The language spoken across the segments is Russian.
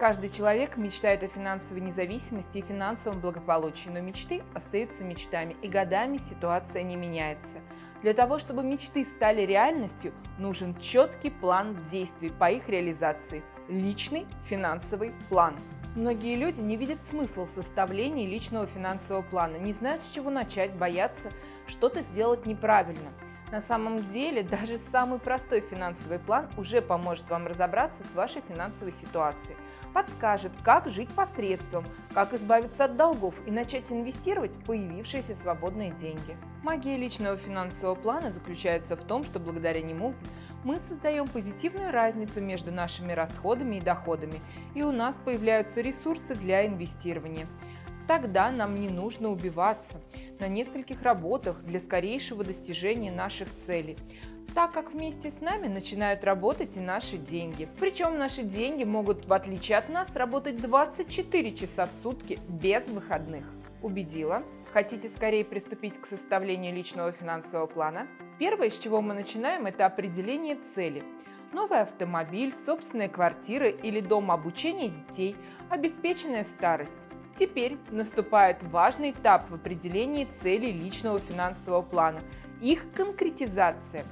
Каждый человек мечтает о финансовой независимости и финансовом благополучии, но мечты остаются мечтами, и годами ситуация не меняется. Для того, чтобы мечты стали реальностью, нужен четкий план действий по их реализации, личный финансовый план. Многие люди не видят смысла в составлении личного финансового плана, не знают, с чего начать, боятся что-то сделать неправильно – на самом деле, даже самый простой финансовый план уже поможет вам разобраться с вашей финансовой ситуацией, подскажет, как жить по средствам, как избавиться от долгов и начать инвестировать появившиеся свободные деньги. Магия личного финансового плана заключается в том, что благодаря нему мы создаем позитивную разницу между нашими расходами и доходами, и у нас появляются ресурсы для инвестирования. Тогда нам не нужно убиваться на нескольких работах для скорейшего достижения наших целей так как вместе с нами начинают работать и наши деньги. Причем наши деньги могут, в отличие от нас, работать 24 часа в сутки без выходных. Убедила? Хотите скорее приступить к составлению личного финансового плана? Первое, с чего мы начинаем, это определение цели. Новый автомобиль, собственная квартира или дом обучения детей, обеспеченная старость. Теперь наступает важный этап в определении целей личного финансового плана – их конкретизация.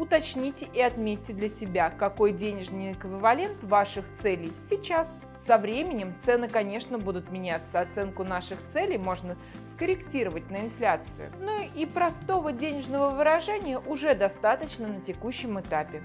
Уточните и отметьте для себя, какой денежный эквивалент ваших целей сейчас. Со временем цены, конечно, будут меняться. Оценку наших целей можно скорректировать на инфляцию. Но и простого денежного выражения уже достаточно на текущем этапе.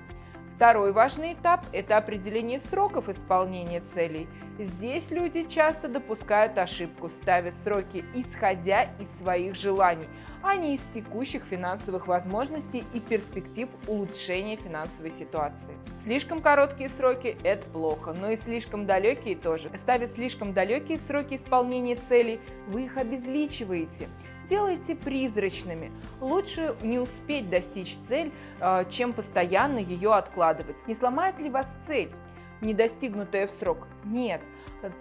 Второй важный этап – это определение сроков исполнения целей. Здесь люди часто допускают ошибку, ставя сроки исходя из своих желаний, а не из текущих финансовых возможностей и перспектив улучшения финансовой ситуации. Слишком короткие сроки – это плохо, но и слишком далекие тоже. Ставя слишком далекие сроки исполнения целей, вы их обезличиваете – делайте призрачными. Лучше не успеть достичь цель, а, чем постоянно ее откладывать. Не сломает ли вас цель? Не достигнутая в срок? Нет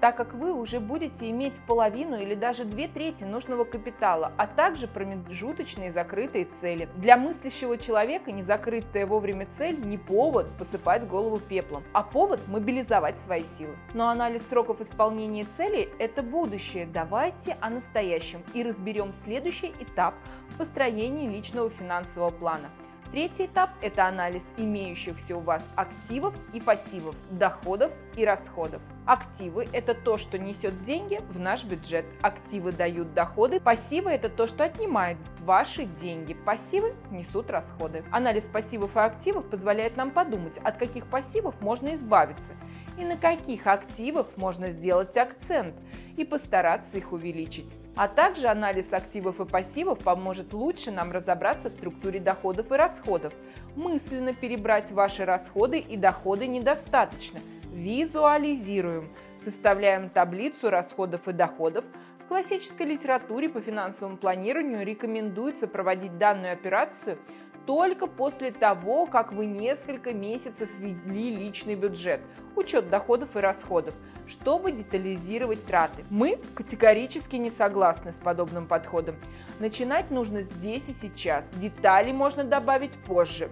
так как вы уже будете иметь половину или даже две трети нужного капитала, а также промежуточные закрытые цели. Для мыслящего человека незакрытая вовремя цель не повод посыпать голову пеплом, а повод мобилизовать свои силы. Но анализ сроков исполнения целей – это будущее. Давайте о настоящем и разберем следующий этап построения личного финансового плана – Третий этап – это анализ имеющихся у вас активов и пассивов, доходов и расходов. Активы – это то, что несет деньги в наш бюджет. Активы дают доходы, пассивы – это то, что отнимает ваши деньги. Пассивы несут расходы. Анализ пассивов и активов позволяет нам подумать, от каких пассивов можно избавиться и на каких активах можно сделать акцент и постараться их увеличить. А также анализ активов и пассивов поможет лучше нам разобраться в структуре доходов и расходов. Мысленно перебрать ваши расходы и доходы недостаточно. Визуализируем. Составляем таблицу расходов и доходов. В классической литературе по финансовому планированию рекомендуется проводить данную операцию только после того, как вы несколько месяцев ввели личный бюджет, учет доходов и расходов, чтобы детализировать траты. Мы категорически не согласны с подобным подходом. Начинать нужно здесь и сейчас, детали можно добавить позже.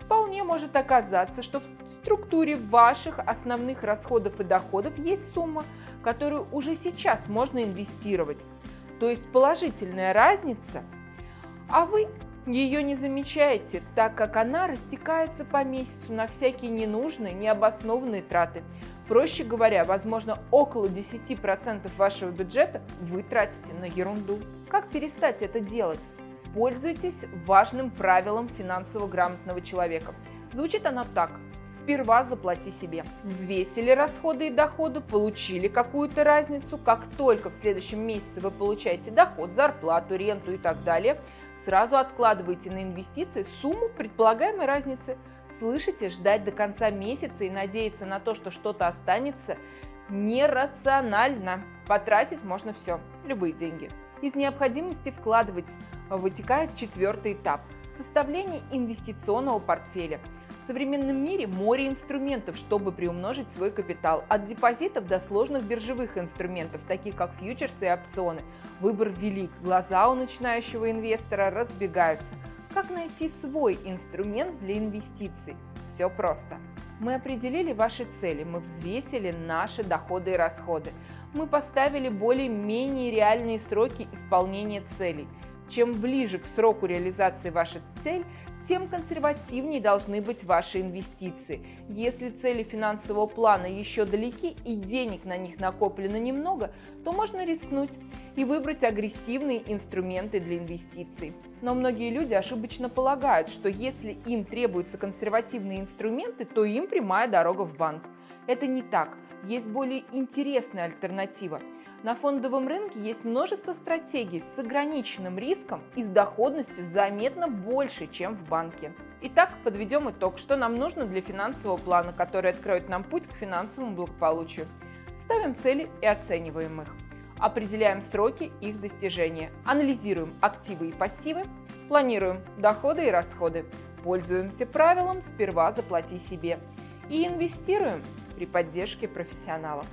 Вполне может оказаться, что в структуре ваших основных расходов и доходов есть сумма, которую уже сейчас можно инвестировать. То есть положительная разница, а вы ее не замечаете, так как она растекается по месяцу на всякие ненужные, необоснованные траты. Проще говоря, возможно, около 10% вашего бюджета вы тратите на ерунду. Как перестать это делать? Пользуйтесь важным правилом финансово грамотного человека. Звучит оно так. Сперва заплати себе. Взвесили расходы и доходы, получили какую-то разницу. Как только в следующем месяце вы получаете доход, зарплату, ренту и так далее – сразу откладывайте на инвестиции сумму предполагаемой разницы. Слышите, ждать до конца месяца и надеяться на то, что что-то останется, нерационально. Потратить можно все, любые деньги. Из необходимости вкладывать вытекает четвертый этап – составление инвестиционного портфеля – современном мире море инструментов, чтобы приумножить свой капитал. От депозитов до сложных биржевых инструментов, таких как фьючерсы и опционы. Выбор велик, глаза у начинающего инвестора разбегаются. Как найти свой инструмент для инвестиций? Все просто. Мы определили ваши цели, мы взвесили наши доходы и расходы. Мы поставили более-менее реальные сроки исполнения целей. Чем ближе к сроку реализации вашей цели, тем консервативнее должны быть ваши инвестиции. Если цели финансового плана еще далеки и денег на них накоплено немного, то можно рискнуть и выбрать агрессивные инструменты для инвестиций. Но многие люди ошибочно полагают, что если им требуются консервативные инструменты, то им прямая дорога в банк. Это не так. Есть более интересная альтернатива – на фондовом рынке есть множество стратегий с ограниченным риском и с доходностью заметно больше, чем в банке. Итак, подведем итог, что нам нужно для финансового плана, который откроет нам путь к финансовому благополучию. Ставим цели и оцениваем их. Определяем сроки их достижения. Анализируем активы и пассивы. Планируем доходы и расходы. Пользуемся правилом «сперва заплати себе». И инвестируем при поддержке профессионалов.